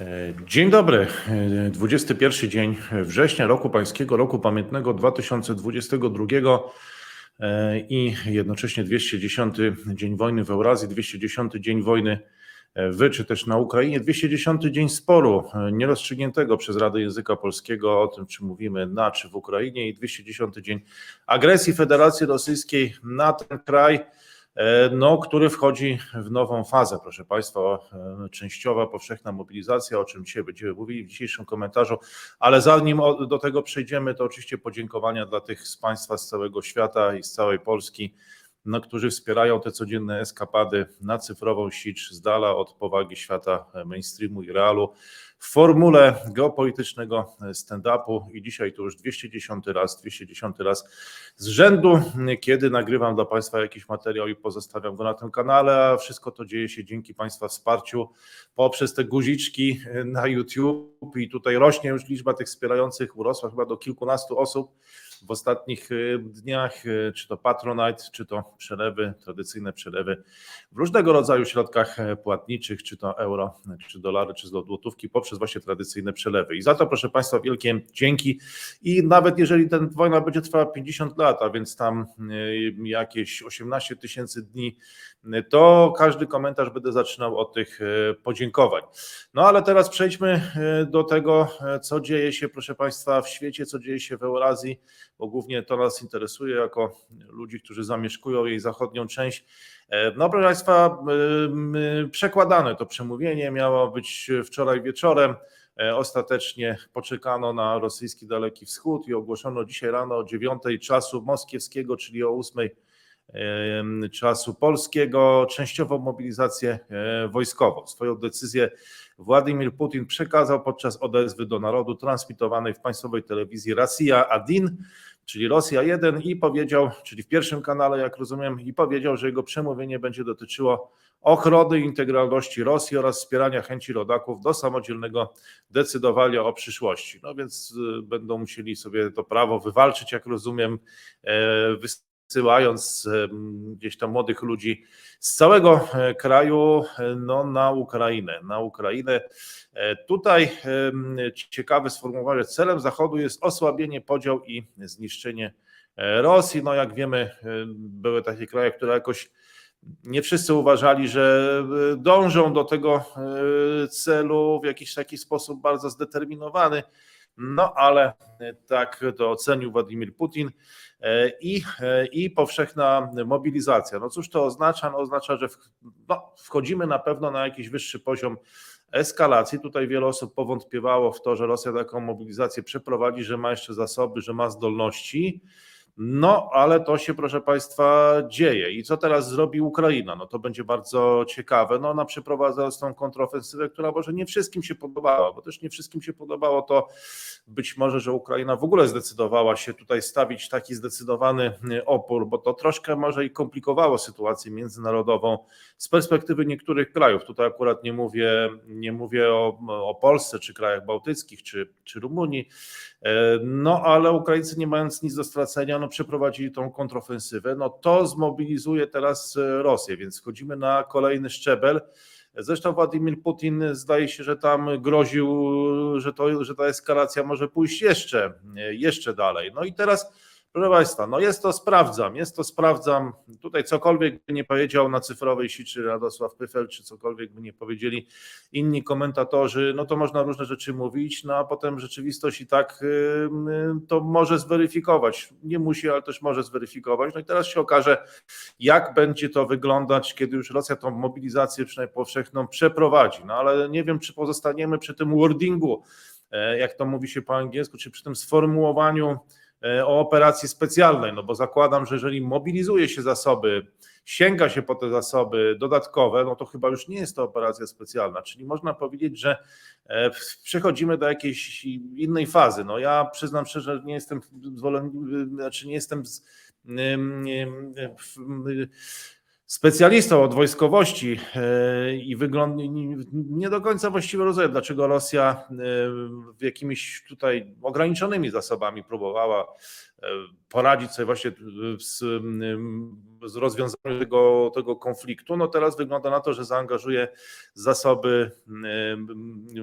E, Dzień dobry. E, 21 dzień września roku pańskiego, roku pamiętnego 2022 e, i jednocześnie 210 dzień wojny w Eurazji, 210 dzień wojny w czy też na Ukrainie, 210 dzień sporu e, nierozstrzygniętego przez Radę Języka Polskiego o tym, czy mówimy na czy w Ukrainie i 210 dzień agresji Federacji Rosyjskiej na ten kraj e, no, który wchodzi w nową fazę, proszę Państwa, e, częściowa, powszechna mobilizacja, o czym dzisiaj będziemy mówili w dzisiejszym komentarzu, ale zanim do tego przejdziemy, to oczywiście podziękowania dla tych z Państwa z całego świata i z całej Polski, no, którzy wspierają te codzienne eskapady na cyfrową sicz z dala od powagi świata mainstreamu i realu w formule geopolitycznego stand-upu. I dzisiaj to już 210 raz, 210 raz z rzędu, kiedy nagrywam dla Państwa jakiś materiał i pozostawiam go na tym kanale, a wszystko to dzieje się dzięki Państwa wsparciu poprzez te guziczki na YouTube. I tutaj rośnie już liczba tych wspierających, urosła chyba do kilkunastu osób w ostatnich y, dniach, y, czy to Patronite, czy to przelewy, tradycyjne przelewy w różnego rodzaju środkach e, płatniczych, czy to euro, czy dolary, czy złotówki, poprzez właśnie tradycyjne przelewy. I za to, proszę Państwa, wielkie dzięki. I nawet jeżeli ta wojna będzie trwała 50 lat, a więc tam y, jakieś 18 tysięcy dni, to każdy komentarz będę zaczynał od tych podziękowań. No ale teraz przejdźmy do tego, y, co dzieje się, proszę Państwa, w świecie, co dzieje się w Eurazji, bo głównie to nas interesuje jako ludzi, którzy zamieszkują jej zachodnią część. E, No, proszę Państwa, y, przekładane to przemówienie miało być wczoraj wieczorem. E, Ostatecznie poczekano na rosyjski Daleki Wschód i ogłoszono dzisiaj rano o 9 czasu moskiewskiego, czyli o 8 em, czasu polskiego, częściową mobilizację e, wojskową. Swoją decyzję Władimir Putin przekazał podczas odezwy do narodu transmitowanej w państwowej telewizji Rosja Adin, czyli Rosja 1 i powiedział, czyli w pierwszym kanale, jak rozumiem, i powiedział, że jego przemówienie będzie dotyczyło ochrony integralności Rosji oraz wspierania chęci rodaków do samodzielnego decydowania o przyszłości. No więc y, będą musieli sobie to prawo wywalczyć, jak rozumiem, e, wysyłając gdzieś tam młodych ludzi z całego e, kraju e, no, na Ukrainę. Na Ukrainę. E, Tutaj ciekawe sformułowanie, celem Zachodu jest osłabienie, podział i zniszczenie Rosji. No jak wiemy, były takie kraje, które jakoś nie wszyscy uważali, że dążą do tego celu w jakiś taki sposób bardzo zdeterminowany. No ale e, tak to ocenił Władimir Putin E, i, e, i powszechna mobilizacja. No cóż to oznacza? No oznacza, że w, no, wchodzimy na pewno na jakiś wyższy poziom eskalacji. Tutaj wiele osób powątpiewało w to, że Rosja taką mobilizację przeprowadzi, że ma jeszcze zasoby, że ma zdolności. No, ale to się, proszę Państwa, dzieje. I co teraz zrobi Ukraina? No to będzie bardzo ciekawe. No, ona przeprowadza tą kontrofensywę, która może nie wszystkim się podobała, bo też nie wszystkim się podobało to być może, że Ukraina w ogóle zdecydowała się tutaj stawić taki zdecydowany y, opór, bo to troszkę może i komplikowało sytuację międzynarodową z perspektywy niektórych krajów. Tutaj akurat nie mówię, nie mówię o, o Polsce, czy krajach bałtyckich, czy, czy Rumunii. E, No, ale Ukraińcy nie mając nic do stracenia, no przeprowadzili tą kontrofensywę. No to zmobilizuje teraz e, Rosję, więc wchodzimy na kolejny szczebel. Zresztą Władimir Putin zdaje się, że tam groził, że, to, że ta eskalacja może pójść jeszcze, jeszcze dalej. No i teraz, proszę Państwa, no jest to sprawdzam, jest to sprawdzam. Tutaj cokolwiek by nie powiedział na cyfrowej siczy Radosław Pyfel, czy cokolwiek by nie powiedzieli inni komentatorzy, no to można różne rzeczy mówić, no a potem rzeczywistość i tak y, to może zweryfikować. Nie musi, ale też może zweryfikować. No i teraz się okaże, jak będzie to wyglądać, kiedy już Rosja tą mobilizację przynajmniej powszechną przeprowadzi. No ale nie wiem, czy pozostaniemy przy tym wordingu, e, jak to mówi się po angielsku, czy przy tym sformułowaniu o operacji specjalnej, no bo zakładam, że jeżeli mobilizuje się zasoby, sięga się po te zasoby dodatkowe, no to chyba już nie jest to operacja specjalna, czyli można powiedzieć, że e, przechodzimy do jakiejś innej fazy. No ja przyznam szczerze, że nie jestem zwolennikiem, znaczy nie jestem z, specjalistą od wojskowości e, i wygląd nie- do końca właściwie rozumiem, dlaczego Rosja e, jakimiś tutaj ograniczonymi zasobami próbowała poradzić sobie właśnie z, z rozwiązaniem tego, tego konfliktu. No teraz wygląda na to, że zaangażuje zasoby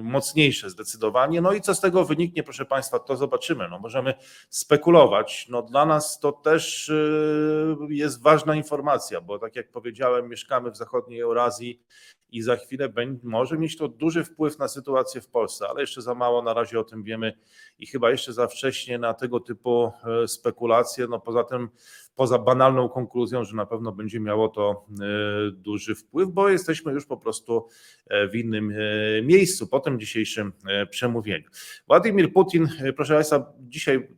mocniejsze zdecydowanie. No i co z tego wyniknie, proszę Państwa, to zobaczymy. No możemy spekulować. No dla nas to też y, jest ważna informacja, bo tak jak powiedziałem, mieszkamy w zachodniej Eurazji i za chwilę może mieć to duży wpływ na sytuację w Polsce, ale jeszcze za mało na razie o tym wiemy i chyba jeszcze za wcześnie na tego typu e, spekulacje. No poza tym, poza banalną konkluzją, że na pewno będzie miało to e, duży wpływ, bo jesteśmy już po prostu e, w innym miejscu po tym dzisiejszym przemówieniu. Władimir Putin, proszę Państwa, dzisiaj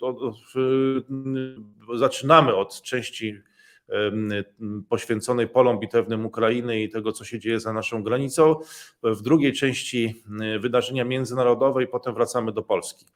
zaczynamy od części poświęconej polom bitewnym Ukrainy i tego, co się dzieje za naszą granicą. W drugiej części wydarzenia międzynarodowe i potem wracamy do Polski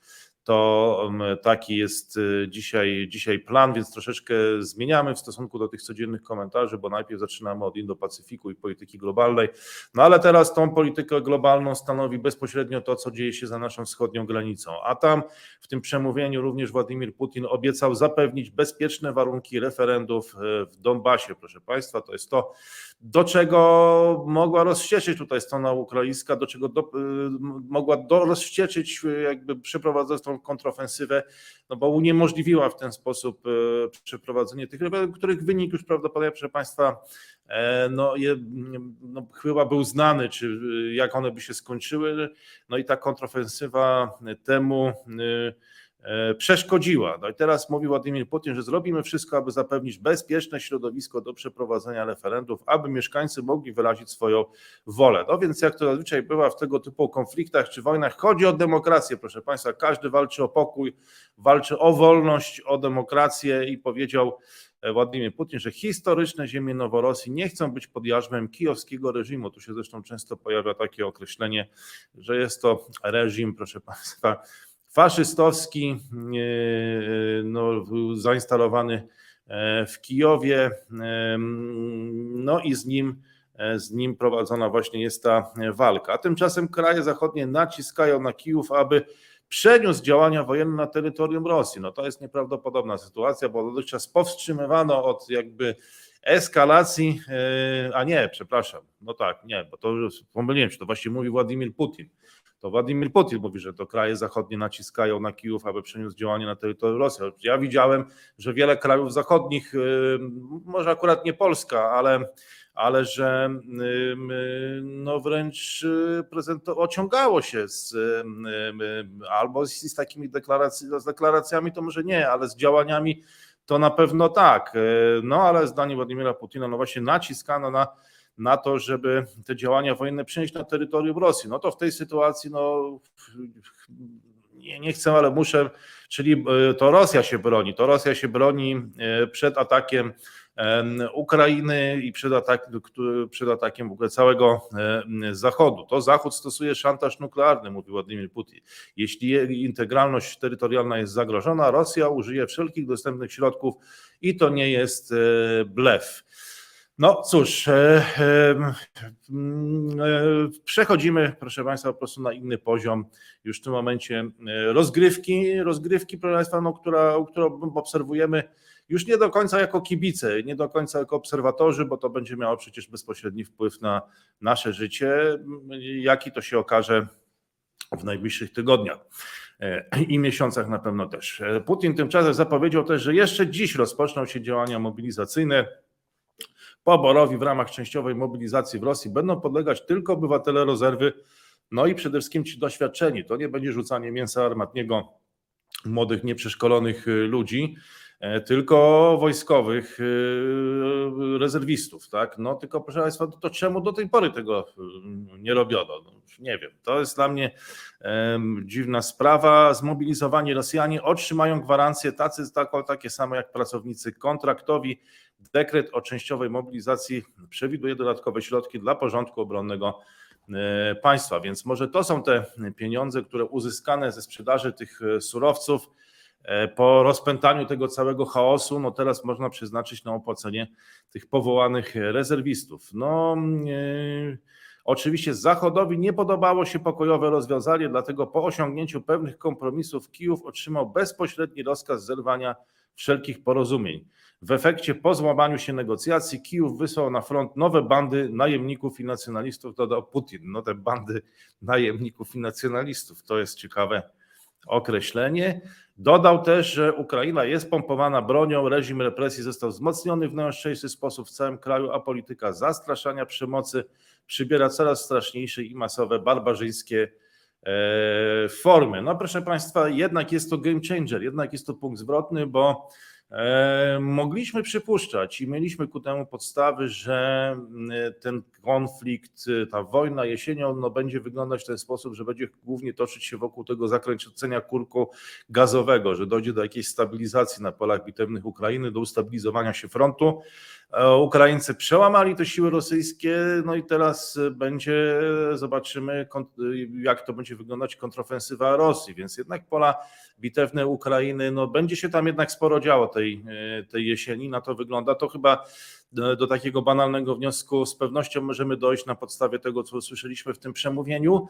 to taki jest y, dzisiaj, dzisiaj plan, więc troszeczkę zmieniamy w stosunku do tych codziennych komentarzy, bo najpierw zaczynamy od Indo-Pacyfiku i polityki globalnej, no ale teraz tą politykę globalną stanowi bezpośrednio to, co dzieje się za naszą wschodnią granicą, a tam w tym przemówieniu również Władimir Putin obiecał zapewnić bezpieczne warunki referendów y, w Donbasie, proszę Państwa, to jest to, do czego mogła rozścieczyć tutaj strona ukraińska, do czego do, mogła do, rozścieczyć, jakby przeprowadzać tą kontrofensywę, no bo uniemożliwiła w ten sposób e, przeprowadzenie tych rebeliów, których wynik już prawdopodobnie, proszę Państwa, e, no, je, no, chyba był znany, czy jak one by się skończyły. No i ta kontrofensywa temu E, przeszkodziła. No i teraz mówi Władimir Putin, że zrobimy wszystko, aby zapewnić bezpieczne środowisko do przeprowadzenia referendów, aby mieszkańcy mogli wyrazić swoją wolę. No więc jak to zazwyczaj bywa w tego typu konfliktach czy wojnach, chodzi o demokrację, proszę Państwa. Każdy walczy o pokój, walczy o wolność, o demokrację i powiedział e, Władimir Putin, że historyczne ziemie Noworosji nie chcą być pod jarzmem kijowskiego reżimu. Tu się zresztą często pojawia takie określenie, że jest to reżim, proszę Państwa, faszystowski, e, no, zainstalowany e, w Kijowie, e, no i z nim, z nim prowadzona właśnie jest ta walka. A tymczasem kraje zachodnie naciskają na Kijów, aby przeniósł działania wojenne na terytorium Rosji. No to jest nieprawdopodobna sytuacja, bo dotychczas powstrzymywano od jakby eskalacji, a nie, przepraszam, no tak, nie, bo to pomyliłem się, to właśnie mówi Władimir Putin. To Władimir Putin mówi, że to kraje zachodnie naciskają na Kijów, aby przeniósł działanie na terytorium Rosji. Ja widziałem, że wiele krajów zachodnich, y, może akurat nie Polska, ale, ale że y, no wręcz y, ociągało się z, albo z, z takimi z deklaracjami, to może nie, ale z działaniami to na pewno tak. No ale zdanie Władimira Putina, no właśnie naciskano na na to, żeby te działania wojenne przenieść na terytorium Rosji. No to w tej sytuacji, no nie, nie chcę, ale muszę, czyli e, to Rosja się broni, to Rosja się broni e, przed atakiem Ukrainy i przed, atak, przed atakiem w ogóle całego Zachodu. To Zachód stosuje szantaż nuklearny, mówi Władimir Putin. Jeśli integralność terytorialna jest zagrożona, Rosja użyje wszelkich dostępnych środków i to nie jest e, blef. No cóż, e, e, przechodzimy, proszę Państwa, po prostu na inny poziom już w tym momencie e, rozgrywki, rozgrywki, proszę Państwa, no, która, którą obserwujemy już nie do końca jako kibice, nie do końca jako obserwatorzy, bo to będzie miało przecież bezpośredni wpływ na nasze życie, jaki to się okaże w najbliższych tygodniach i miesiącach na pewno też. Putin tymczasem zapowiedział też, że jeszcze dziś rozpoczną się działania mobilizacyjne poborowi w ramach częściowej mobilizacji w Rosji będą podlegać tylko obywatele rezerwy, no i przede wszystkim ci doświadczeni. To nie będzie rzucanie mięsa armatniego młodych, nieprzeszkolonych y, ludzi, tylko wojskowych y, rezerwistów, tak? No tylko proszę Państwa, to, czemu do tej pory tego y, nie robiono? No, nie wiem. To jest dla mnie dziwna sprawa. Zmobilizowani Rosjanie otrzymają gwarancje tacy, takie same jak pracownicy kontraktowi Dekret o częściowej mobilizacji przewiduje dodatkowe środki dla porządku obronnego e, państwa, więc może to są te pieniądze, które uzyskane ze sprzedaży tych e, surowców e, po rozpętaniu tego całego chaosu, no teraz można przeznaczyć na opłacenie tych powołanych rezerwistów. No, Oczywiście Zachodowi nie podobało się pokojowe rozwiązanie, dlatego po osiągnięciu pewnych kompromisów Kijów otrzymał bezpośredni rozkaz zerwania wszelkich porozumień. W efekcie po złamaniu się negocjacji Kijów wysłał na front nowe bandy najemników i nacjonalistów, dodał Putin. No te bandy najemników i nacjonalistów, to jest ciekawe określenie. Dodał też, że Ukraina jest pompowana bronią, reżim represji został wzmocniony w najostrzejszy sposób w całym kraju, a polityka zastraszania przemocy przybiera coraz straszniejsze i masowe barbarzyńskie e, formy. No proszę Państwa, jednak jest to game changer, jednak jest to punkt zwrotny, bo mogliśmy przypuszczać i mieliśmy ku temu podstawy, że mm, ten konflikt, ta wojna jesienią no, będzie wyglądać w ten sposób, że będzie głównie toczyć się wokół tego zakręcenia kurku gazowego, że dojdzie do jakiejś stabilizacji na polach bitewnych Ukrainy, do ustabilizowania się frontu. E, Ukraińcy przełamali te siły rosyjskie, no i teraz będzie, zobaczymy, jak to będzie wyglądać kontrofensywa Rosji, więc jednak pola bitewne Ukrainy, no będzie się tam jednak sporo działo tej, e, tej jesieni, na to wygląda. To chyba do, do, takiego banalnego wniosku z pewnością możemy dojść na podstawie tego, co usłyszeliśmy w tym przemówieniu.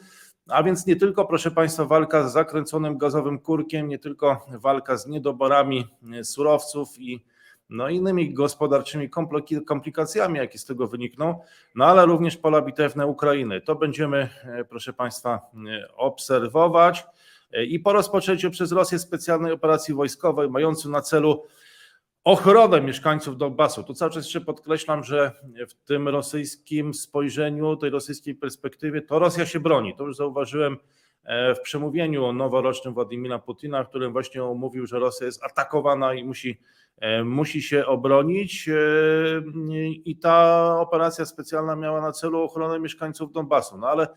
A więc nie tylko, proszę Państwa, walka z zakręconym gazowym kurkiem, nie tylko walka z niedoborami e, surowców i no, innymi gospodarczymi komplikacjami, jakie z tego wynikną, no ale również pola bitewne Ukrainy. To będziemy, e, proszę Państwa, obserwować. E, i po rozpoczęciu przez Rosję specjalnej operacji wojskowej mającej na celu ochronę mieszkańców Donbasu. Tu cały czas jeszcze podkreślam, że w tym rosyjskim spojrzeniu, tej rosyjskiej perspektywie, to Rosja się broni. To już zauważyłem e, w przemówieniu noworocznym Władimira Putina, w którym właśnie mówił, że Rosja jest atakowana i musi, e, musi się obronić. I ta operacja specjalna miała na celu ochronę mieszkańców Donbasu. No ale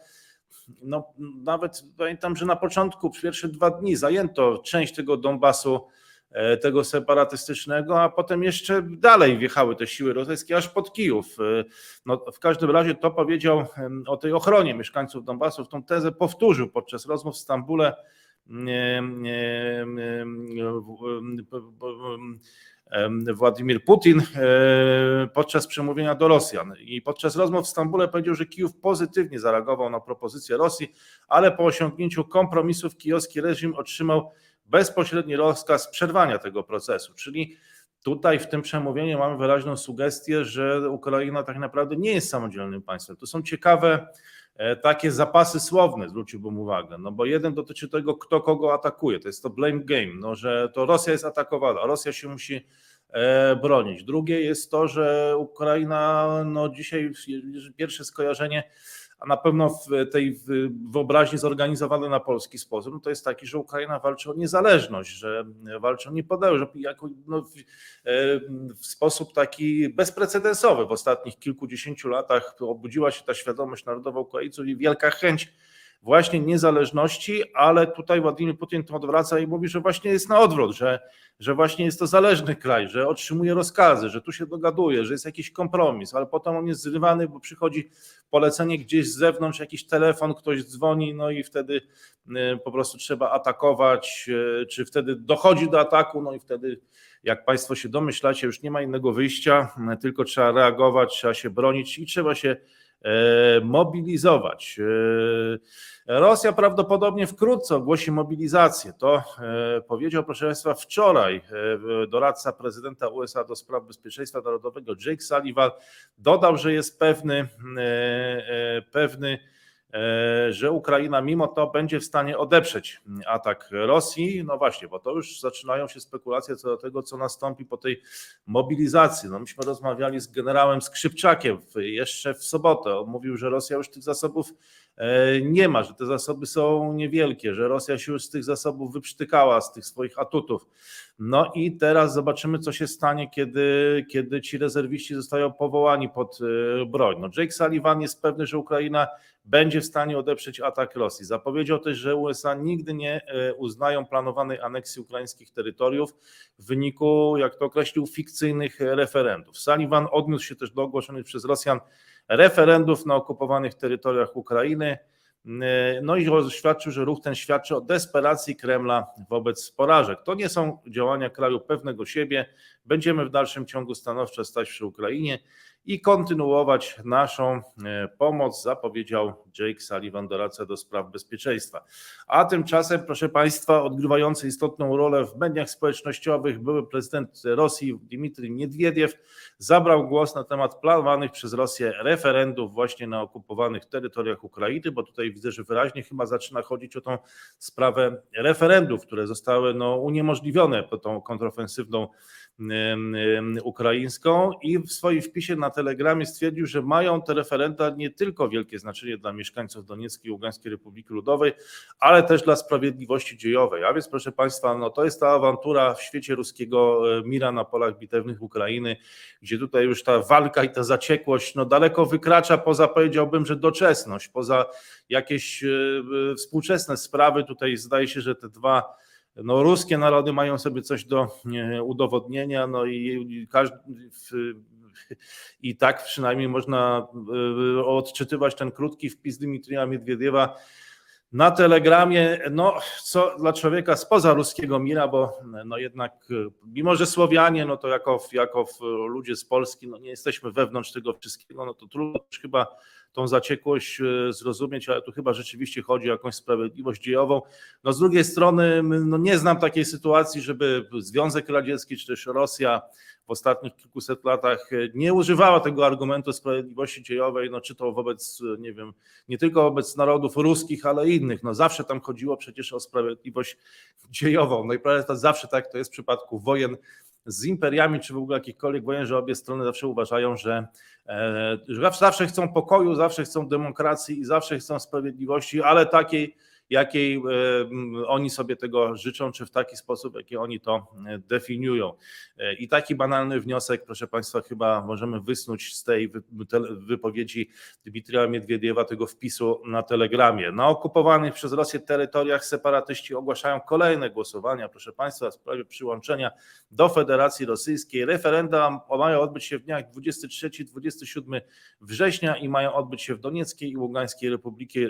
no, nawet pamiętam, że na początku, pierwsze dwa dni zajęto część tego Donbasu, e, tego separatystycznego, a potem jeszcze dalej wjechały te siły rosyjskie aż pod Kijów. E, no, w każdym razie to powiedział o tej ochronie mieszkańców Donbasu, tą tezę powtórzył podczas rozmów w Stambule Władimir Putin e, podczas przemówienia do Rosjan. I podczas rozmów w Stambule powiedział, że Kijów pozytywnie zareagował na propozycję Rosji, ale po osiągnięciu kompromisów kijowski reżim otrzymał bezpośredni rozkaz przerwania tego procesu. Czyli tutaj w tym przemówieniu mamy wyraźną sugestię, że Ukraina tak naprawdę nie jest samodzielnym państwem. To są ciekawe takie zapasy słowne, zwróciłbym uwagę, no bo jeden dotyczy tego, kto kogo atakuje, to jest to blame game, no, że to Rosja jest atakowana, Rosja się musi e, bronić. Drugie jest to, że Ukraina, no dzisiaj pierwsze skojarzenie a na pewno w tej wyobraźni zorganizowanej na polski sposób, no to jest taki, że Ukraina walczy o niezależność, że walczy o niepodległość, że jako, no, w, e, w sposób taki bezprecedensowy w ostatnich kilkudziesięciu latach obudziła się ta świadomość narodowa Ukraińców i wielka chęć właśnie niezależności, ale tutaj Władimir Putin to odwraca i mówi, że właśnie jest na odwrót, że, że właśnie jest to zależny kraj, że otrzymuje rozkazy, że tu się dogaduje, że jest jakiś kompromis, ale potem on jest zrywany, bo przychodzi polecenie gdzieś z zewnątrz, jakiś telefon, ktoś dzwoni, no i wtedy y, po prostu trzeba atakować, y, czy wtedy dochodzi do ataku, no i wtedy jak Państwo się domyślacie, już nie ma innego wyjścia, tylko trzeba reagować, trzeba się bronić i trzeba się mobilizować. E, Rosja prawdopodobnie wkrótce ogłosi mobilizację. To e, powiedział, proszę Państwa, wczoraj doradca prezydenta USA do spraw bezpieczeństwa narodowego Jake Sullivan. Dodał, że jest pewny, pewny E, że Ukraina mimo to będzie w stanie odeprzeć atak Rosji. No właśnie, bo to już zaczynają się spekulacje co do tego, co nastąpi po tej mobilizacji. No myśmy rozmawiali z generałem Skrzypczakiem jeszcze w sobotę. On mówił, że Rosja już tych zasobów e, nie ma, że te zasoby są niewielkie, że Rosja się już z tych zasobów wyprztykała, z tych swoich atutów. No i teraz zobaczymy, co się stanie, kiedy, kiedy ci rezerwiści zostają powołani pod e, broń. No Jake Sullivan jest pewny, że Ukraina będzie w stanie odeprzeć atak Rosji. Zapowiedział też, że USA nigdy nie e, uznają planowanej aneksji ukraińskich terytoriów w wyniku, jak to określił, fikcyjnych referendów. Sullivan odniósł się też do ogłoszonych przez Rosjan referendów na okupowanych terytoriach Ukrainy. E, no i oświadczył, że ruch ten świadczy o desperacji Kremla wobec porażek. To nie są działania kraju pewnego siebie. Będziemy w dalszym ciągu stanowczo stać przy Ukrainie i kontynuować naszą e, pomoc, zapowiedział Jake Sullivan, doradca do spraw bezpieczeństwa. A tymczasem, proszę Państwa, odgrywający istotną rolę w mediach społecznościowych były prezydent Rosji Dmitrij Niedwiediew zabrał głos na temat planowanych przez Rosję referendów właśnie na okupowanych terytoriach Ukrainy, bo tutaj widzę, że wyraźnie chyba zaczyna chodzić o tą sprawę referendów, które zostały no, uniemożliwione po tą kontrofensywną ukraińską i w swoim wpisie na Telegramie stwierdził, że mają te referenda nie tylko wielkie znaczenie dla mieszkańców Donieckiej i Ługańskiej Republiki Ludowej, ale też dla sprawiedliwości dziejowej. A więc proszę Państwa, no to jest ta awantura w świecie ruskiego e, mira na polach bitewnych Ukrainy, gdzie tutaj już ta walka i ta zaciekłość no daleko wykracza poza, powiedziałbym, że doczesność, poza jakieś e, e, współczesne sprawy. Tutaj zdaje się, że te dwa no, ruskie narody mają sobie coś do udowodnienia, no i, każdy. I tak przynajmniej można e, odczytywać ten krótki wpis Dmitrija Miedwiediewa na Telegramie, no co dla człowieka spoza ruskiego mira, bo no jednak mimo, że Słowianie, no to jako, jako ludzie z Polski, no nie jesteśmy wewnątrz tego wszystkiego, no to trudno chyba tą zaciekłość e, zrozumieć, ale tu chyba rzeczywiście chodzi o jakąś sprawiedliwość dziejową. No z drugiej strony no nie znam takiej sytuacji, żeby Związek Radziecki czy też Rosja w ostatnich kilkuset latach nie używała tego argumentu sprawiedliwości dziejowej, no czy to wobec, nie wiem, nie tylko wobec narodów ruskich, ale innych. No zawsze tam chodziło przecież o sprawiedliwość dziejową. No i zawsze tak to jest w przypadku wojen z imperiami, czy w ogóle jakichkolwiek wojen, że obie strony zawsze uważają, że, e, że zawsze chcą pokoju, zawsze chcą demokracji i zawsze chcą sprawiedliwości, ale takiej, jakiej e, oni sobie tego życzą, czy w taki sposób, jaki oni to e, definiują. E, I taki banalny wniosek, proszę Państwa, chyba możemy wysnuć z tej wypowiedzi Dmitrija Miedwiediewa, tego wpisu na Telegramie. Na okupowanych przez Rosję terytoriach separatyści ogłaszają kolejne głosowania, proszę Państwa, w sprawie przyłączenia do Federacji Rosyjskiej. Referenda mają odbyć się w dniach 23-27 września i mają odbyć się w Donieckiej i Ługańskiej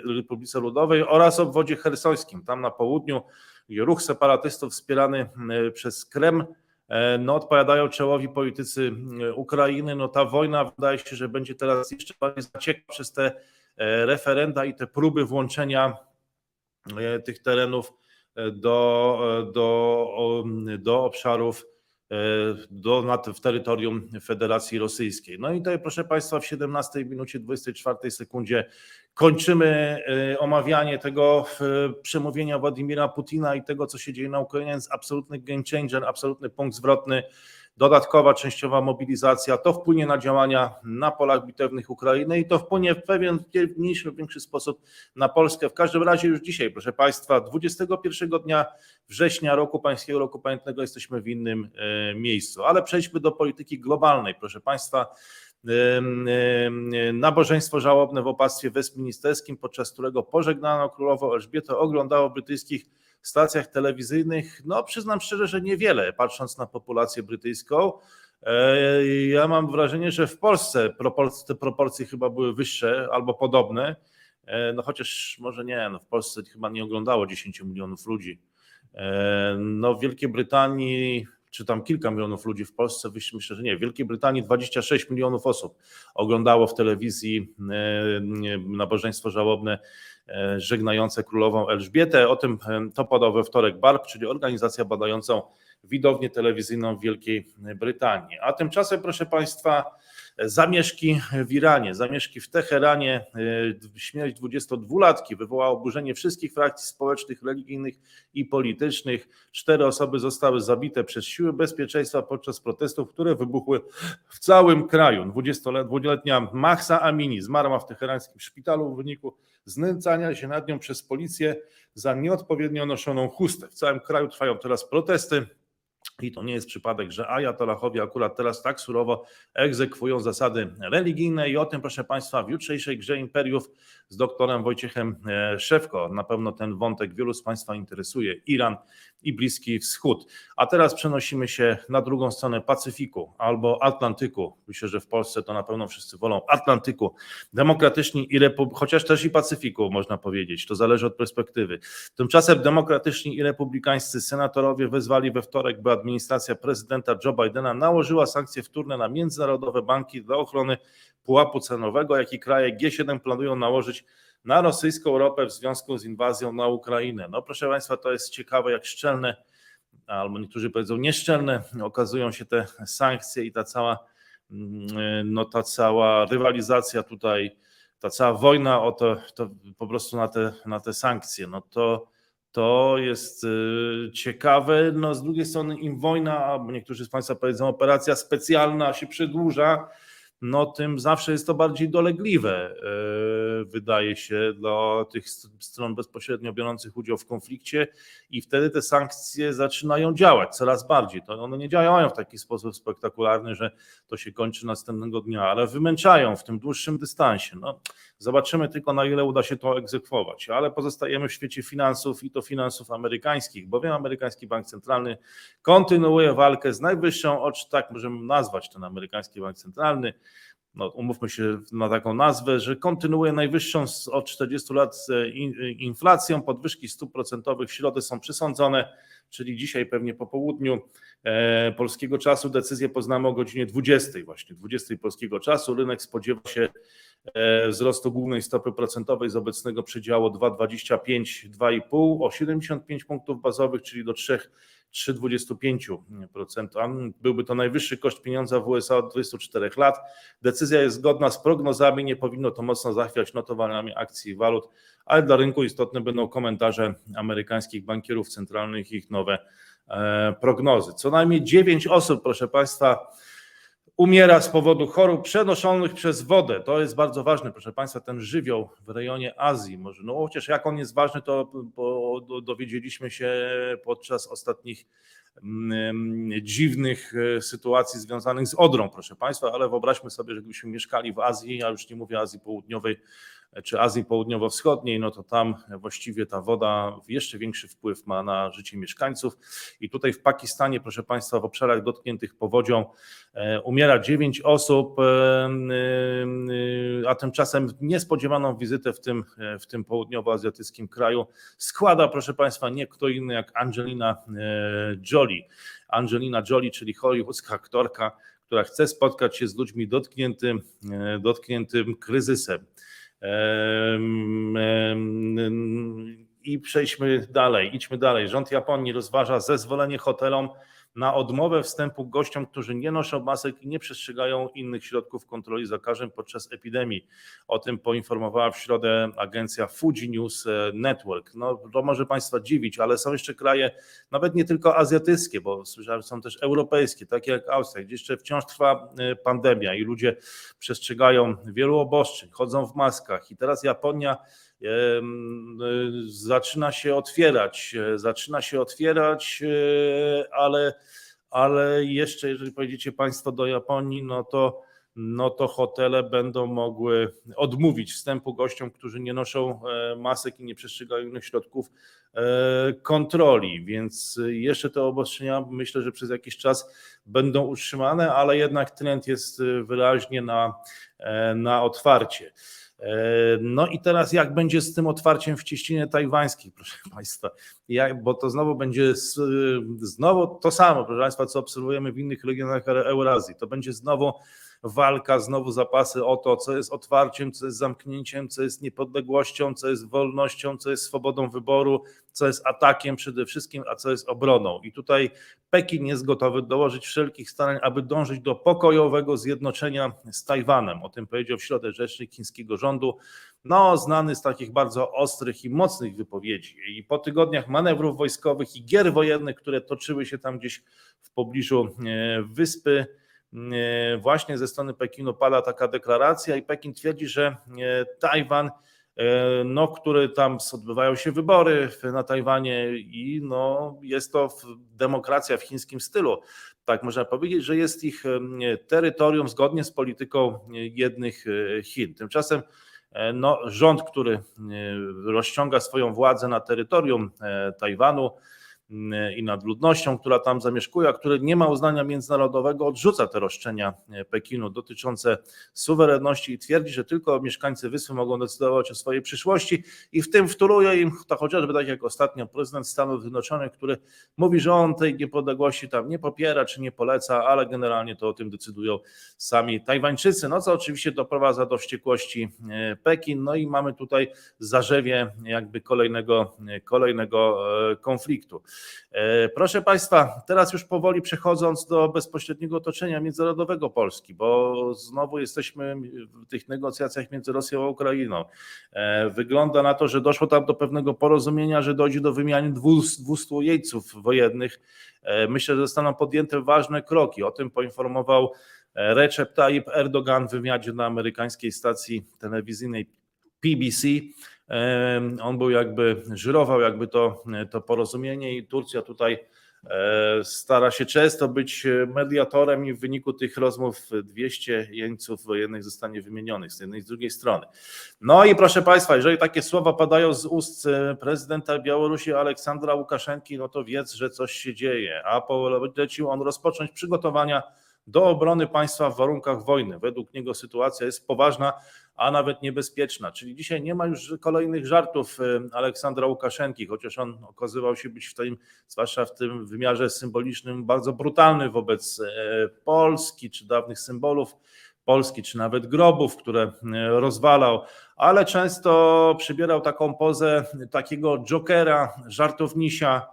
Republice, Ludowej oraz obwodzie hersońskim, tam na południu, ruch separatystów wspierany e, przez Kreml e, no, odpowiadają czołowi politycy e, Ukrainy. No, ta wojna wydaje się, że będzie teraz jeszcze bardziej zaciekła przez te referenda i te próby włączenia tych terenów do, do, do obszarów do, w terytorium Federacji Rosyjskiej. No i tutaj, proszę Państwa, w 17 minucie 24 sekundzie kończymy y, omawianie tego przemówienia Władimira Putina i tego, co się dzieje na Ukrainie. Jest absolutny game changer, absolutny punkt zwrotny dodatkowa częściowa mobilizacja, to wpłynie na działania na polach bitewnych Ukrainy i to wpłynie w pewien mniejszy lub większy sposób na Polskę. W każdym razie już dzisiaj, proszę Państwa, 21 dnia września roku Pańskiego Roku Pamiętnego jesteśmy w innym e, miejscu. Ale przejdźmy do polityki globalnej, proszę Państwa. Nabożeństwo żałobne w opactwie westministerskim, podczas którego pożegnano królową Elżbietę, oglądało brytyjskich stacjach telewizyjnych, no przyznam szczerze, że niewiele, patrząc na populację brytyjską. E, ja mam wrażenie, że w Polsce te proporcje chyba były wyższe albo podobne, e, no chociaż może nie, no w Polsce chyba nie oglądało 10 milionów ludzi. E, no w Wielkiej Brytanii czy tam kilka milionów ludzi w Polsce, myślę, że nie. W Wielkiej Brytanii 26 milionów osób oglądało w telewizji nabożeństwo żałobne żegnające królową Elżbietę. O tym e, to podał we wtorek BARP, czyli organizacja badającą widownię telewizyjną w Wielkiej Brytanii. A tymczasem, proszę Państwa, zamieszki w Iranie, zamieszki w Teheranie, e, śmierć 22-latki wywołała oburzenie wszystkich frakcji społecznych, religijnych i politycznych. Cztery osoby zostały zabite przez siły bezpieczeństwa podczas protestów, które wybuchły w całym kraju. 20-letnia Mahsa Amini zmarła w teherańskim szpitalu w wyniku znęcania się nad nią przez policję za nieodpowiednio noszoną chustę. W całym kraju trwają teraz protesty. I to nie jest przypadek, że ajatolahowie akurat teraz tak surowo egzekwują zasady religijne. I o tym, proszę Państwa, w jutrzejszej grze imperiów z doktorem Wojciechem e, Szewko. Na pewno ten wątek wielu z Państwa interesuje. Iran i Bliski Wschód. A teraz przenosimy się na drugą stronę Pacyfiku albo Atlantyku. Myślę, że w Polsce to na pewno wszyscy wolą Atlantyku. Demokratyczni i Repub- chociaż też i Pacyfiku można powiedzieć, to zależy od perspektywy. Tymczasem demokratyczni i republikańscy senatorowie wezwali we wtorek, by administracja prezydenta Joe Bidena nałożyła sankcje wtórne na międzynarodowe banki dla ochrony pułapu cenowego, jaki kraje G7 planują nałożyć na rosyjską ropę w związku z inwazją na Ukrainę. No proszę Państwa, to jest ciekawe, jak szczelne, albo niektórzy powiedzą nieszczelne, okazują się te sankcje i ta cała, mm, no ta cała rywalizacja tutaj, ta cała wojna o to, to po prostu na te, na te sankcje. No to, to jest y, ciekawe. No z drugiej strony im wojna, albo niektórzy z Państwa powiedzą operacja specjalna się przedłuża, no tym zawsze jest to bardziej dolegliwe, e, wydaje się, dla tych stron bezpośrednio biorących udział w konflikcie i wtedy te sankcje zaczynają działać coraz bardziej. To one nie działają w taki sposób spektakularny, że to się kończy następnego dnia, ale wymęczają w tym dłuższym dystansie. No, zobaczymy tylko na ile uda się to egzekwować, ale pozostajemy w świecie finansów i to finansów amerykańskich, bowiem amerykański bank centralny kontynuuje walkę z najwyższą, ocz tak możemy nazwać ten amerykański bank centralny, no, umówmy się na taką nazwę, że kontynuuje najwyższą od 40 lat e, inflacją, podwyżki stóp procentowych w środę są przysądzone, czyli dzisiaj pewnie po południu e, polskiego czasu decyzję poznamy o godzinie 20, właśnie 20 polskiego czasu. Rynek spodziewa się e, wzrostu głównej stopy procentowej z obecnego przedziału 2,25-2,5 o 75 punktów bazowych, czyli do 3 3,25%. Byłby to najwyższy koszt pieniądza w USA od 24 lat. Decyzja jest zgodna z prognozami, nie powinno to mocno zachwiać notowaniami akcji i walut, ale dla rynku istotne będą komentarze amerykańskich bankierów centralnych i ich nowe e, prognozy. Co najmniej 9 osób, proszę Państwa, umiera z powodu chorób przenoszonych przez wodę. To jest bardzo ważne, proszę Państwa, ten żywioł w rejonie Azji. Może, no chociaż jak on jest ważny, to dowiedzieliśmy się podczas ostatnich mm, dziwnych e, sytuacji związanych z Odrą, proszę Państwa, ale wyobraźmy sobie, że gdybyśmy mieszkali w Azji, ja już nie mówię Azji Południowej, czy Azji Południowo-Wschodniej, no to tam właściwie ta woda jeszcze większy wpływ ma na życie mieszkańców. I tutaj w Pakistanie, proszę Państwa, w obszarach dotkniętych powodzią e, umiera 9 osób, e, e, a tymczasem niespodziewaną wizytę w tym, w tym południowoazjatyckim kraju składa, proszę Państwa, nie kto inny jak Angelina Jolie. Angelina Jolie, czyli hollywoodzka aktorka, która chce spotkać się z ludźmi dotkniętym, dotkniętym kryzysem. I przejdźmy dalej, idźmy dalej. Rząd Japonii rozważa zezwolenie hotelom na odmowę wstępu gościom, którzy nie noszą masek i nie przestrzegają innych środków kontroli zakażeń podczas epidemii. O tym poinformowała w środę agencja Fuji News Network. No, to może Państwa dziwić, ale są jeszcze kraje, nawet nie tylko azjatyckie, bo słyszałem, są też europejskie, takie jak Austria, gdzie jeszcze wciąż trwa e, pandemia i ludzie przestrzegają wielu obostrzeń, chodzą w maskach. I teraz Japonia zaczyna się otwierać, e, zaczyna się otwierać, e, ale, ale jeszcze, jeżeli pojedziecie Państwo do Japonii, no to, no to hotele będą mogły odmówić wstępu gościom, którzy nie noszą e, masek i nie przestrzegają innych środków kontroli, więc jeszcze te obostrzenia myślę, że przez jakiś czas będą utrzymane, ale jednak trend jest wyraźnie na, na otwarcie. No i teraz jak będzie z tym otwarciem w cieścinie tajwańskiej, proszę Państwa, jak, bo to znowu będzie znowu to samo, proszę Państwa, co obserwujemy w innych regionach Eurazji. To będzie znowu walka, znowu zapasy o to, co jest otwarciem, co jest zamknięciem, co jest niepodległością, co jest wolnością, co jest swobodą wyboru, co jest atakiem przede wszystkim, a co jest obroną. I tutaj Pekin jest gotowy dołożyć wszelkich starań, aby dążyć do pokojowego zjednoczenia z Tajwanem. O tym powiedział w środę rzecznik chińskiego rządu, no, znany z takich bardzo ostrych i mocnych wypowiedzi. I po tygodniach manewrów wojskowych i gier wojennych, które toczyły się tam gdzieś w pobliżu e, wyspy, właśnie ze strony Pekinu pada taka deklaracja i Pekin twierdzi, że e, Tajwan, e, no, który tam odbywają się wybory na Tajwanie i no, jest to demokracja w chińskim stylu. Tak można powiedzieć, że jest ich terytorium zgodnie z polityką jednych Chin. Tymczasem e, no, rząd, który e, rozciąga swoją władzę na terytorium e, Tajwanu, i nad ludnością, która tam zamieszkuje, a który nie ma uznania międzynarodowego, odrzuca te roszczenia Pekinu dotyczące suwerenności i twierdzi, że tylko mieszkańcy wyspy mogą decydować o swojej przyszłości. I w tym wtóruje im to chociażby tak jak ostatnio prezydent Stanów Zjednoczonych, który mówi, że on tej niepodległości tam nie popiera czy nie poleca, ale generalnie to o tym decydują sami Tajwańczycy, no co oczywiście doprowadza do wściekłości e, Pekin, no i mamy tutaj zarzewie jakby kolejnego, kolejnego e, konfliktu. E, proszę Państwa, teraz już powoli przechodząc do bezpośredniego otoczenia międzynarodowego Polski, bo znowu jesteśmy w tych negocjacjach między Rosją a Ukrainą. E, wygląda na to, że doszło tam do pewnego porozumienia, że dojdzie do wymiany 200 jeńców wojennych. E, myślę, że zostaną podjęte ważne kroki. O tym poinformował Recep Tayyip Erdogan w wywiadzie na amerykańskiej stacji telewizyjnej PBC. On był jakby, żyrował jakby to, to porozumienie i Turcja tutaj e, stara się często być mediatorem i w wyniku tych rozmów 200 jeńców wojennych zostanie wymienionych z jednej i z drugiej strony. No i proszę Państwa, jeżeli takie słowa padają z ust e, prezydenta Białorusi Aleksandra Łukaszenki, no to wiedz, że coś się dzieje, a polecił on rozpocząć przygotowania do obrony państwa w warunkach wojny. Według niego sytuacja jest poważna, a nawet niebezpieczna. Czyli dzisiaj nie ma już kolejnych żartów y, Aleksandra Łukaszenki, chociaż on okazywał się być w tym, zwłaszcza w tym wymiarze symbolicznym, bardzo brutalny wobec e, Polski czy dawnych symbolów. Polski, czy nawet grobów, które e, rozwalał, ale często przybierał taką pozę takiego jokera, żartownisia,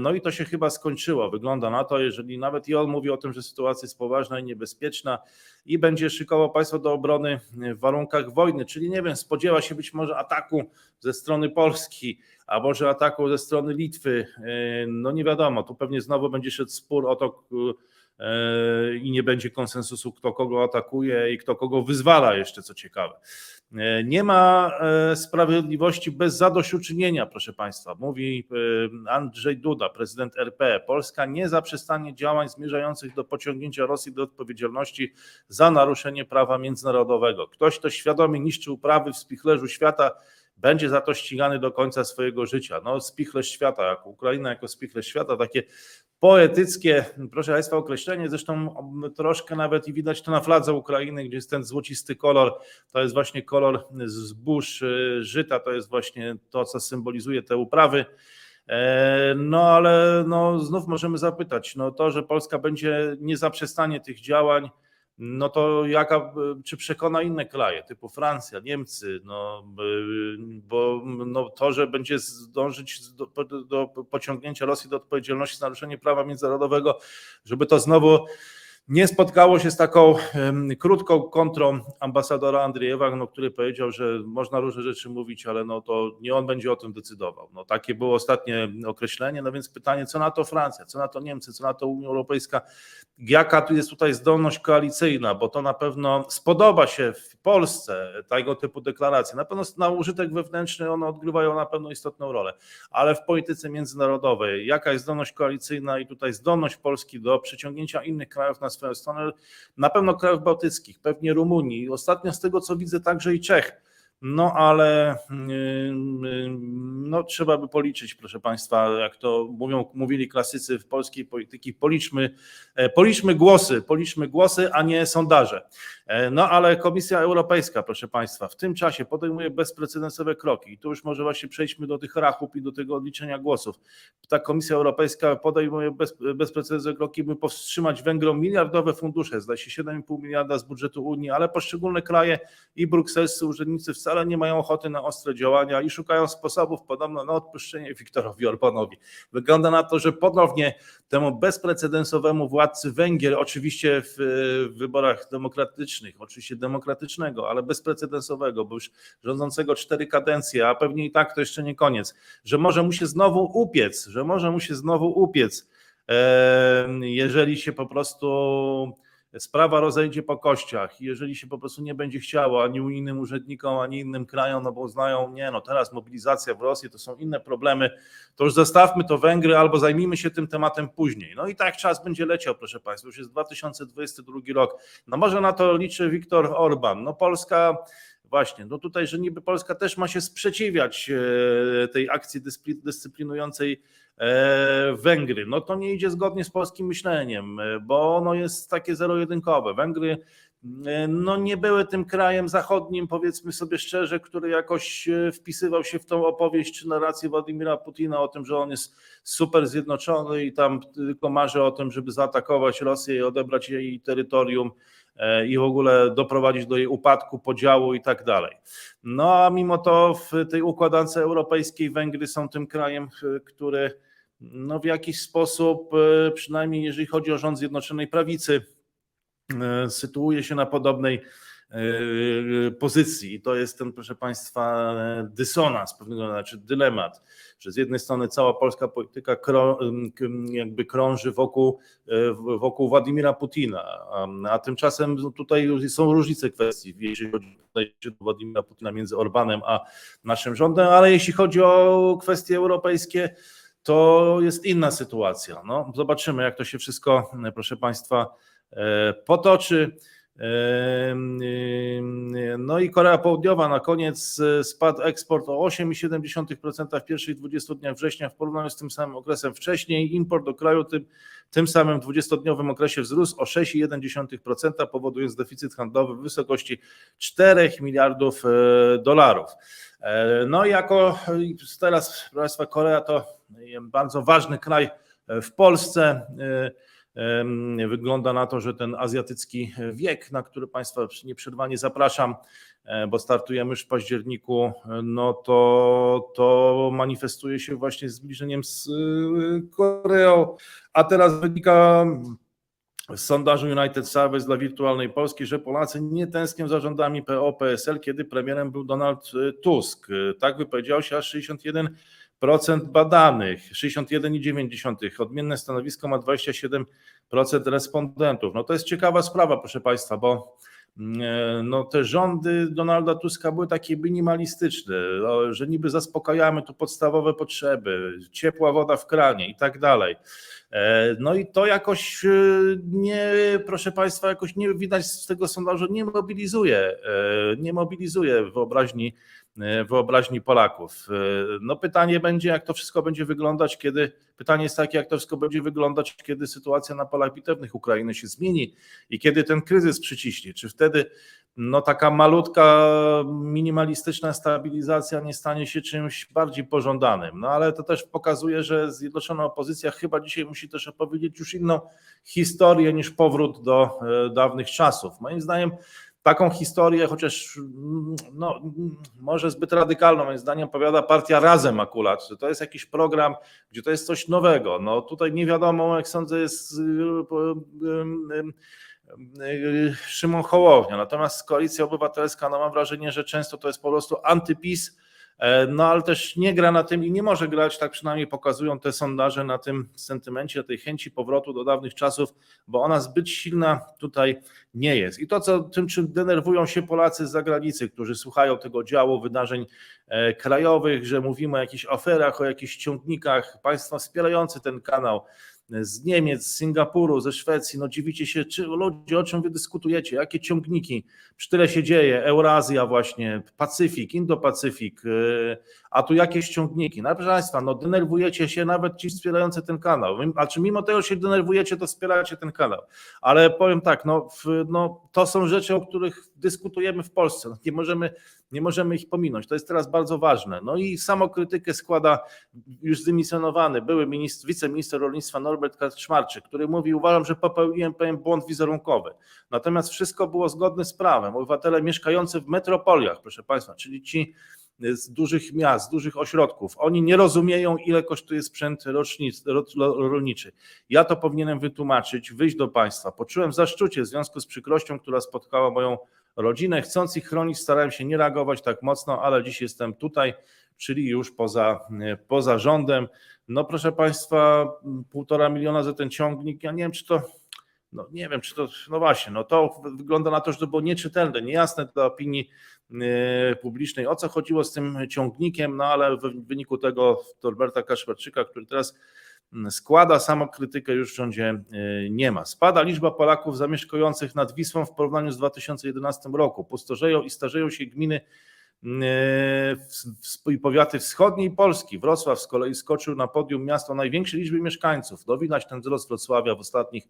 no i to się chyba skończyło. Wygląda na to, jeżeli nawet i on mówi o tym, że sytuacja jest poważna i niebezpieczna i będzie szykował państwo do obrony w warunkach wojny, czyli nie wiem, spodziewa się być może ataku ze strony Polski, a może ataku ze strony Litwy. E, no nie wiadomo, tu pewnie znowu będzie szedł spór o to, e, i nie będzie konsensusu, kto kogo atakuje i kto kogo wyzwala, jeszcze co ciekawe. E, nie ma e, sprawiedliwości bez zadośćuczynienia, proszę Państwa, mówi e, Andrzej Duda, prezydent RP. Polska nie zaprzestanie działań zmierzających do pociągnięcia Rosji do odpowiedzialności za naruszenie prawa międzynarodowego. Ktoś, kto świadomie niszczył prawy w spichlerzu świata, będzie za to ścigany do końca swojego życia. No, spichlerz świata, jak Ukraina jako spichlerz świata, takie poetyckie, proszę Państwa, określenie, zresztą troszkę nawet i widać to na fladze Ukrainy, gdzie jest ten złocisty kolor, to jest właśnie kolor zbóż y, żyta, to jest właśnie to, co symbolizuje te uprawy. E, no ale no, znów możemy zapytać, no to, że Polska będzie nie zaprzestanie tych działań, no to jaka, czy przekona inne kraje, typu Francja, Niemcy, no, bo no to, że będzie zdążyć do, do pociągnięcia Rosji do odpowiedzialności za naruszenie prawa międzynarodowego, żeby to znowu nie spotkało się z taką krótką kontrą ambasadora Andriejewa, no, który powiedział, że można różne rzeczy mówić, ale no to nie on będzie o tym decydował. No, takie było ostatnie określenie, no więc pytanie, co na to Francja, co na to Niemcy, co na to Unia Europejska, jaka tu jest tutaj zdolność koalicyjna, bo to na pewno spodoba się w Polsce tego typu deklaracje. Na pewno na użytek wewnętrzny one odgrywają na pewno istotną rolę, ale w polityce międzynarodowej, jaka jest zdolność koalicyjna i tutaj zdolność Polski do przyciągnięcia innych krajów na swoją stronę, na pewno krajów bałtyckich, pewnie Rumunii, ostatnio z tego co widzę także i Czech no ale no, trzeba by policzyć, proszę Państwa, jak to mówią, mówili klasycy w polskiej polityki, policzmy, e, policzmy głosy, policzmy głosy, a nie sondaże. E, no ale Komisja Europejska, proszę Państwa, w tym czasie podejmuje bezprecedensowe kroki i tu już może właśnie przejdźmy do tych rachub i do tego odliczenia głosów. Ta Komisja Europejska podejmuje bez, bezprecedensowe kroki, by powstrzymać Węgrom miliardowe fundusze, zdaje się 7,5 miliarda z budżetu Unii, ale poszczególne kraje i brukselscy urzędnicy wcale wcale nie mają ochoty na ostre działania i szukają sposobów podobno na odpuszczenie Wiktorowi Orbanowi. Wygląda na to, że ponownie temu bezprecedensowemu władcy Węgier, oczywiście w, wyborach demokratycznych, oczywiście demokratycznego, ale bezprecedensowego, bo już rządzącego cztery kadencje, a pewnie i tak to jeszcze nie koniec, że może mu się znowu upiec, że może mu się znowu upiec, jeżeli się po prostu sprawa rozejdzie po kościach. Jeżeli się po prostu nie będzie chciało ani unijnym urzędnikom, ani innym krajom, no bo uznają, nie no teraz mobilizacja w Rosji to są inne problemy, to już zostawmy to Węgry albo zajmijmy się tym tematem później. No i tak czas będzie leciał, proszę Państwa, już jest 2022 rok. No może na to liczy Viktor Orban. No Polska Właśnie, no tutaj, że niby Polska też ma się sprzeciwiać e, tej akcji dyscypli- dyscyplinującej e, Węgry. No to nie idzie zgodnie z polskim myśleniem, e, bo ono jest takie zero-jedynkowe. Węgry no nie były tym krajem zachodnim, powiedzmy sobie szczerze, który jakoś wpisywał się w tą opowieść czy narrację Władimira Putina o tym, że on jest super zjednoczony i tam tylko marzy o tym, żeby zaatakować Rosję i odebrać jej terytorium i w ogóle doprowadzić do jej upadku, podziału i tak dalej. No a mimo to w tej układance europejskiej Węgry są tym krajem, e, który no w jakiś sposób, e, przynajmniej jeżeli chodzi o rząd Zjednoczonej Prawicy, e, sytuuje się na podobnej e, pozycji. I to jest ten, proszę Państwa, dysonans, pewnego znaczy dylemat, że z jednej strony cała polska polityka krą, jakby krąży wokół, e, wokół Władimira Putina, a, tymczasem tutaj są różnice kwestii, jeżeli chodzi o Władimira Putina między Orbanem a naszym rządem, ale jeśli chodzi o kwestie europejskie, to jest inna sytuacja. No, zobaczymy, jak to się wszystko, proszę Państwa, e, potoczy. No i Korea Południowa na koniec e, spadł eksport o 8,7% w pierwszych 20 dniach września w porównaniu z tym samym okresem wcześniej. Import do kraju tym, tym samym 20-dniowym okresie wzrósł o 6,1%, powodując deficyt handlowy w wysokości 4 miliardów e, dolarów. E, No i jako teraz, proszę Państwa, Korea to bardzo ważny kraj w Polsce. E, Wygląda na to, że ten azjatycki wiek, na który Państwa nieprzerwanie zapraszam, e, bo startujemy już w październiku, no to, to manifestuje się właśnie zbliżeniem z y, Koreą. A teraz wynika z sondażu United Surveys dla Wirtualnej Polski, że Polacy nie tęsknią za rządami PO-PSL, kiedy premierem był Donald Tusk. Tak wypowiedział się aż 61% badanych, 61,9%. Odmienne stanowisko ma 27% respondentów. No to jest ciekawa sprawa, proszę Państwa, bo mm, no te rządy Donalda Tuska były takie minimalistyczne, że niby zaspokajamy tu podstawowe potrzeby, ciepła woda w kranie i tak dalej. E, No i to jakoś e, nie, proszę Państwa, jakoś nie widać z tego sondażu, nie mobilizuje, e, nie mobilizuje wyobraźni, e, wyobraźni Polaków. E, No pytanie będzie, jak to wszystko będzie wyglądać, kiedy, pytanie jest takie, jak to wszystko będzie wyglądać, kiedy sytuacja na polach bitewnych Ukrainy się zmieni i kiedy ten kryzys przyciśnie. Czy wtedy no taka malutka, minimalistyczna stabilizacja nie stanie się czymś bardziej pożądanym. No ale to też pokazuje, że zjednoczona opozycja chyba dzisiaj musi też opowiedzieć już inną historię niż powrót do e, dawnych czasów. Moim zdaniem taką historię, chociaż no, może zbyt radykalną, moim zdaniem opowiada partia Razem akurat, że to jest jakiś program, gdzie to jest coś nowego. No tutaj nie wiadomo, jak sądzę, jest y, y, y, Szymon Hołownia. Natomiast Koalicja Obywatelska, no mam wrażenie, że często to jest po prostu antypis, no ale też nie gra na tym i nie może grać, tak przynajmniej pokazują te sondaże, na tym sentymencie, tej chęci powrotu do dawnych czasów, bo ona zbyt silna tutaj nie jest. I to, co tym, czym denerwują się Polacy z zagranicy, którzy słuchają tego działu wydarzeń e, krajowych, że mówimy o jakichś aferach, o jakichś ciągnikach, państwa wspierający ten kanał, z Niemiec, z Singapuru, ze Szwecji, no dziwicie się, czy ludzie, o czym wy dyskutujecie, jakie ciągniki, czy tyle się dzieje, Eurazja właśnie, Pacyfik, Indo-Pacyfik, yy, a tu jakieś ciągniki. No proszę Państwa, no denerwujecie się nawet ci wspierający ten kanał, a czy mimo tego się denerwujecie, to wspieracie ten kanał, ale powiem tak, no, no to są rzeczy, o których dyskutujemy w Polsce, no, nie możemy nie możemy ich pominąć. To jest teraz bardzo ważne. No i samokrytykę składa już zdymisjonowany były ministr, wiceminister rolnictwa Norbert Kaczmarczyk, który mówi, uważam, że popełniłem pewien błąd wizerunkowy. Natomiast wszystko było zgodne z prawem. Obywatele mieszkający w metropoliach, proszę Państwa, czyli ci z dużych miast, z dużych ośrodków. Oni nie rozumieją, ile kosztuje sprzęt rolniczy. Ja to powinienem wytłumaczyć, wyjść do Państwa. Poczułem zaszczucie w związku z przykrością, która spotkała moją rodzinę. Chcąc ich chronić, starałem się nie reagować tak mocno, ale dziś jestem tutaj, czyli już poza, poza rządem. No proszę Państwa, półtora miliona za ten ciągnik, ja nie wiem, czy to no nie wiem, czy to, no właśnie, no to wygląda na to, że to było nieczytelne, niejasne dla opinii publicznej, o co chodziło z tym ciągnikiem, no ale w wyniku tego Norberta Kaszmarczyka, który teraz składa, samokrytykę już w rządzie e, nie ma. Spada liczba Polaków zamieszkujących nad Wisłą w porównaniu z 2011 roku. Pustoszeją i starzeją się gminy i powiaty wschodniej Polski. Wrocław z kolei skoczył na podium miasta o największej liczbie mieszkańców. No widać ten wzrost Wrocławia w ostatnich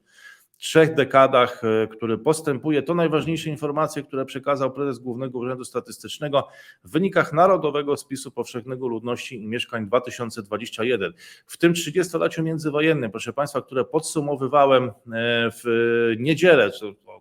trzech dekadach, e, który postępuje. To najważniejsze informacje, które przekazał prezes Głównego Urzędu Statystycznego w wynikach Narodowego Spisu Powszechnego Ludności i Mieszkań 2021. W tym 30-leciu międzywojennym, proszę Państwa, które podsumowywałem e, w niedzielę,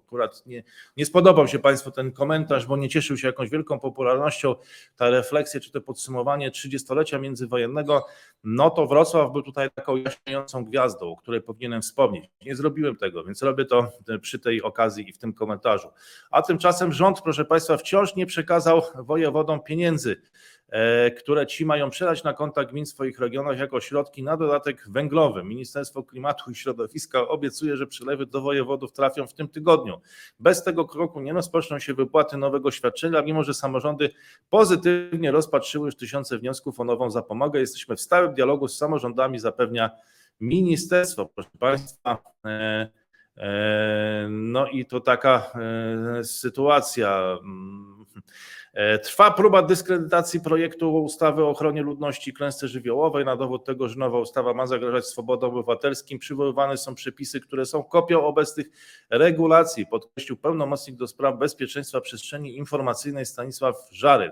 akurat nie, nie spodobał się Państwu ten komentarz, bo nie cieszył się jakąś wielką popularnością, ta refleksja czy to podsumowanie 30-lecia międzywojennego, no to Wrocław był tutaj taką jaśniejącą gwiazdą, o której powinienem wspomnieć. Nie zrobiłem tego, więc robię to przy tej okazji i w tym komentarzu. A tymczasem rząd, proszę Państwa, wciąż nie przekazał wojewodom pieniędzy E, które ci mają przelać na konta gmin w swoich regionach jako środki na dodatek węglowy. Ministerstwo Klimatu i Środowiska obiecuje, że przelewy do wojewodów trafią w tym tygodniu. Bez tego kroku nie rozpoczną się wypłaty nowego świadczenia, mimo że samorządy pozytywnie rozpatrzyły już tysiące wniosków o nową zapomogę. Jesteśmy w stałym dialogu z samorządami, zapewnia ministerstwo. Proszę Państwa, e, e, no i to taka sytuacja. Mm, E, trwa próba dyskredytacji projektu ustawy o ochronie ludności i klęsce żywiołowej. Na dowód tego, że nowa ustawa ma zagrażać swobodom obywatelskim, przywoływane są przepisy, które są kopią obecnych regulacji, podkreślił pełnomocnik do spraw bezpieczeństwa przestrzeni informacyjnej Stanisław Żaryn.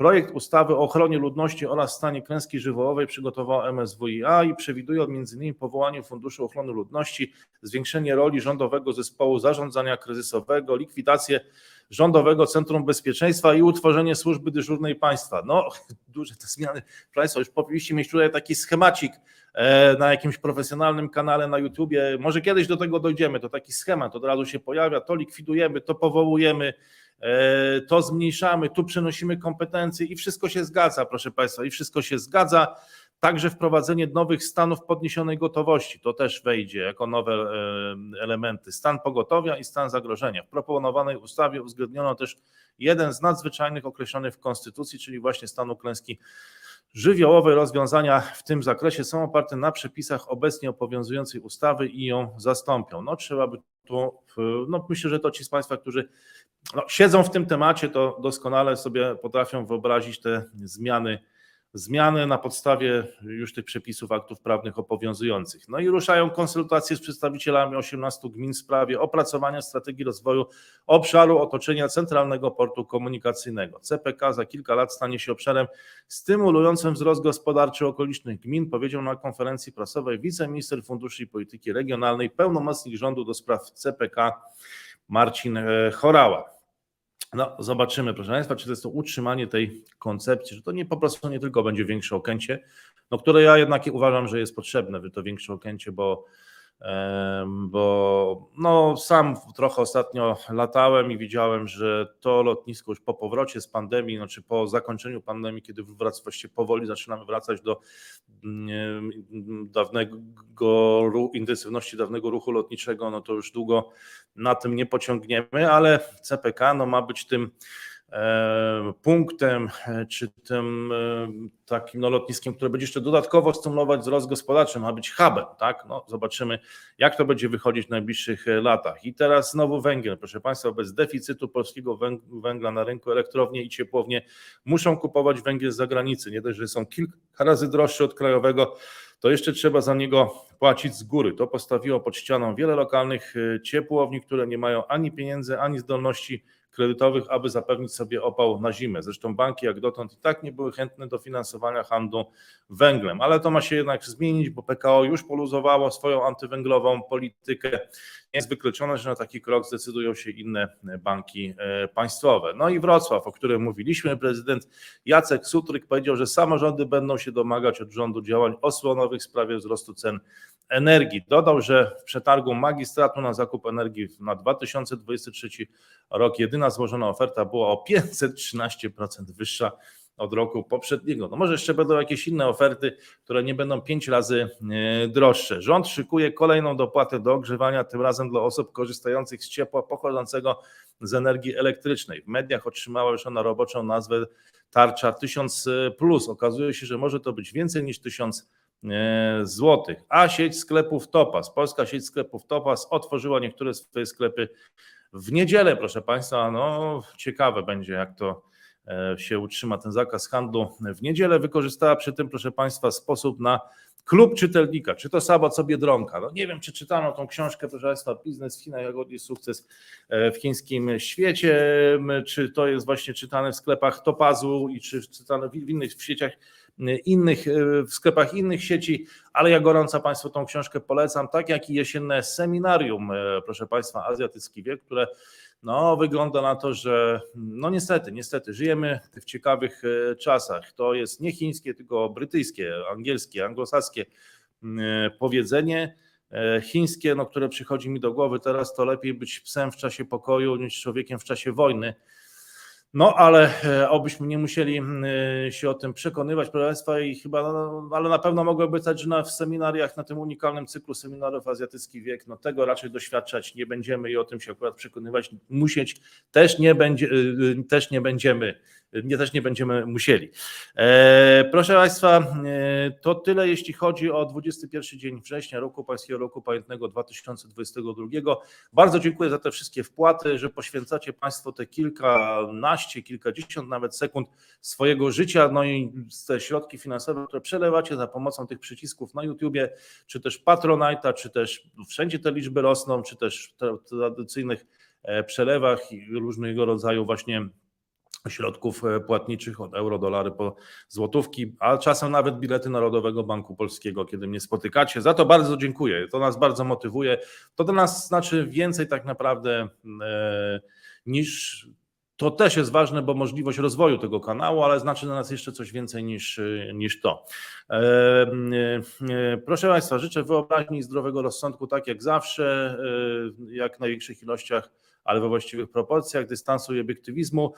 Projekt ustawy o ochronie ludności oraz stanie klęski żywiołowej przygotował MSWiA i przewiduje m.in. powołanie Funduszu Ochrony Ludności, zwiększenie roli rządowego zespołu zarządzania kryzysowego, likwidację Rządowego Centrum Bezpieczeństwa i utworzenie służby dyżurnej państwa. No, duże te zmiany. Państwo, już powinniście mieć tutaj taki schemacik e, na jakimś profesjonalnym kanale na YouTubie. Może kiedyś do tego dojdziemy. To taki schemat od razu się pojawia. To likwidujemy, to powołujemy, to zmniejszamy, tu przenosimy kompetencje i wszystko się zgadza, proszę Państwa, i wszystko się zgadza. Także wprowadzenie nowych stanów podniesionej gotowości, to też wejdzie jako nowe e, elementy. Stan pogotowia i stan zagrożenia. W proponowanej ustawie uwzględniono też jeden z nadzwyczajnych określonych w Konstytucji, czyli właśnie stanu klęski żywiołowej. Rozwiązania w tym zakresie są oparte na przepisach obecnie obowiązującej ustawy i ją zastąpią. No trzeba by tu, no myślę, że to ci z Państwa, którzy no, siedzą w tym temacie, to doskonale sobie potrafią wyobrazić te zmiany zmiany na podstawie już tych przepisów aktów prawnych obowiązujących. No i ruszają konsultacje z przedstawicielami 18 gmin w sprawie opracowania strategii rozwoju obszaru otoczenia Centralnego Portu Komunikacyjnego. CPK za kilka lat stanie się obszarem stymulującym wzrost gospodarczy okolicznych gmin, powiedział na konferencji prasowej wiceminister Funduszy i Polityki Regionalnej, pełnomocnik rządu do spraw CPK Marcin e, Chorała. No, zobaczymy, proszę Państwa, czy to jest to utrzymanie tej koncepcji, że to nie po prostu nie tylko będzie większe okęcie, no, które ja jednak uważam, że jest potrzebne, to większe okęcie, bo bo no, sam trochę ostatnio latałem i widziałem, że to lotnisko już po powrocie z pandemii, znaczy po zakończeniu pandemii, kiedy właściwie powoli zaczynamy wracać do mm, dawnego intensywności dawnego ruchu lotniczego, no to już długo na tym nie pociągniemy, ale CPK no, ma być tym punktem, e, czy tym e, takim no, lotniskiem, które będzie jeszcze dodatkowo stymulować wzrost gospodarczy, ma być hubem, tak? No, zobaczymy, jak to będzie wychodzić w najbliższych latach. I teraz znowu węgiel. Proszę Państwa, bez deficytu polskiego węgla na rynku elektrownie i ciepłownie muszą kupować węgiel z zagranicy. Nie dość, że są kilka razy droższy od krajowego, to jeszcze trzeba za niego płacić z góry. To postawiło pod ścianą wiele lokalnych ciepłowni, które nie mają ani pieniędzy, ani zdolności kredytowych, aby zapewnić sobie opał na zimę. Zresztą banki jak dotąd i tak nie były chętne do finansowania handlu węglem, ale to ma się jednak zmienić, bo PKO już poluzowało swoją antywęglową politykę. Nie jest wykluczone, że na taki krok zdecydują się inne banki e, państwowe. No i Wrocław, o którym mówiliśmy, prezydent Jacek Sutryk powiedział, że samorządy będą się domagać od rządu działań osłonowych w sprawie wzrostu cen energii. Dodał, że w przetargu magistratu na zakup energii na 2023 rok jedyna złożona oferta była o 513% wyższa od roku poprzedniego. No może jeszcze będą jakieś inne oferty, które nie będą pięć razy e, droższe. Rząd szykuje kolejną dopłatę do ogrzewania, tym razem dla osób korzystających z ciepła pochodzącego z energii elektrycznej. W mediach otrzymała już ona roboczą nazwę tarcza 1000. Okazuje się, że może to być więcej niż 1000 e, złotych. A sieć sklepów Topas, polska sieć sklepów Topas otworzyła niektóre swoje sklepy w niedzielę, proszę Państwa. No, ciekawe będzie, jak to e, się utrzyma ten zakaz handlu w niedzielę. Wykorzystała przy tym, proszę Państwa, sposób na klub czytelnika. Czy to Saba, co Biedronka? No nie wiem, czy czytano tą książkę, proszę Państwa, Biznes w Chinach, jak sukces e, w chińskim świecie, czy to jest właśnie czytane w sklepach Topazu i czy czytane w innych sieciach innych, e, w sklepach innych sieci, ale ja gorąco Państwu tą książkę polecam, tak jak i jesienne seminarium, e, proszę Państwa, Azjatycki Wiek, które no, wygląda na to, że no niestety, niestety żyjemy w ciekawych e, czasach. To jest nie chińskie, tylko brytyjskie, angielskie, anglosaskie powiedzenie. Chińskie, no, które przychodzi mi do głowy teraz, to lepiej być psem w czasie pokoju niż człowiekiem w czasie wojny. No, ale e, obyśmy nie musieli e, się o tym przekonywać, proszę Państwa, i chyba, no, ale na pewno mogę obiecać, że na, w seminariach, na tym unikalnym cyklu seminariów Azjatycki Wiek, no tego raczej doświadczać nie będziemy i o tym się akurat przekonywać musieć też nie, będzie, e, też nie będziemy nie, też nie będziemy musieli. E, proszę Państwa, e, to tyle jeśli chodzi o 21 dzień września roku Pańskiego Roku Pamiętnego 2022. Bardzo dziękuję za te wszystkie wpłaty, że poświęcacie Państwo te kilkanaście, kilkadziesiąt nawet sekund swojego życia, no i te środki finansowe, które przelewacie za pomocą tych przycisków na YouTubie, czy też Patronite'a, czy też wszędzie te liczby rosną, czy też w tradycyjnych e, przelewach i różnego rodzaju właśnie środków e, płatniczych od euro, dolary po złotówki, a czasem nawet bilety Narodowego Banku Polskiego, kiedy mnie spotykacie. Za to bardzo dziękuję. To nas bardzo motywuje. To dla nas znaczy więcej tak naprawdę e, niż to też jest ważne, bo możliwość rozwoju tego kanału, ale znaczy dla nas jeszcze coś więcej niż, e, niż to. Proszę Państwa, życzę wyobraźni i zdrowego rozsądku, tak jak zawsze, jak w największych ilościach, ale we właściwych proporcjach, dystansu i obiektywizmu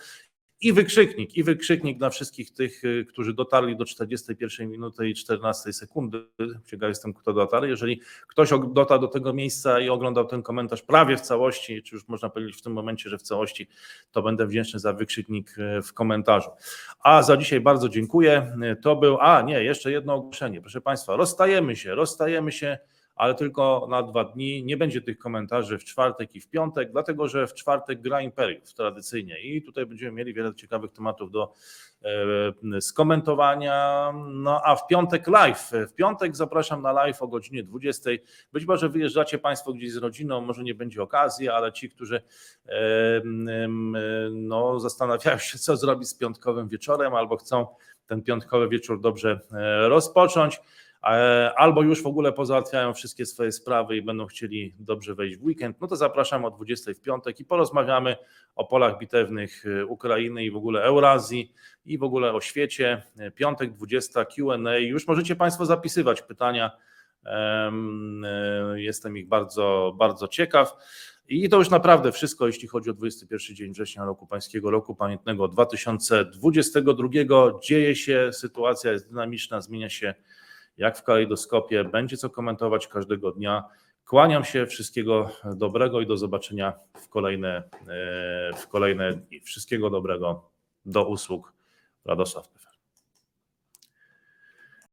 i wykrzyknik, i wykrzyknik dla wszystkich tych, y, którzy dotarli do 41 minuty i 14 sekundy. Ciekaw jestem, kto dotarł. Jeżeli ktoś dotarł do tego miejsca i oglądał ten komentarz prawie w całości, czy już można powiedzieć w tym momencie, że w całości, to będę wdzięczny za wykrzyknik y, w komentarzu. A za dzisiaj bardzo dziękuję. Y, to był, a nie, jeszcze jedno ogłoszenie. Proszę Państwa, rozstajemy się, rozstajemy się ale tylko na dwa dni. Nie będzie tych komentarzy w czwartek i w piątek, dlatego że w czwartek gra Imperiów tradycyjnie i tutaj będziemy mieli wiele ciekawych tematów do e, skomentowania. No a w piątek live. W piątek zapraszam na live o godzinie 20. Być może wyjeżdżacie Państwo gdzieś z rodziną, może nie będzie okazji, ale ci, którzy e, no, zastanawiają się, co zrobić z piątkowym wieczorem, albo chcą ten piątkowy wieczór dobrze e, rozpocząć albo już w ogóle pozałatwiają wszystkie swoje sprawy i będą chcieli dobrze wejść w weekend, no to zapraszam o 20 w piątek i porozmawiamy o polach bitewnych e, Ukrainy i w ogóle Eurazji i w ogóle o świecie. E, piątek 20 Q&A. Już możecie Państwo zapisywać pytania. Jestem ich bardzo, bardzo ciekaw. I to już naprawdę wszystko, jeśli chodzi o 21 dzień września roku pańskiego, roku pamiętnego 2022. Dzieje się, sytuacja jest dynamiczna, zmienia się jak w kalejdoskopie. Będzie co komentować każdego dnia. Kłaniam się, wszystkiego dobrego i do zobaczenia w kolejne, e, w kolejne dni. Wszystkiego dobrego, do usług. Radosław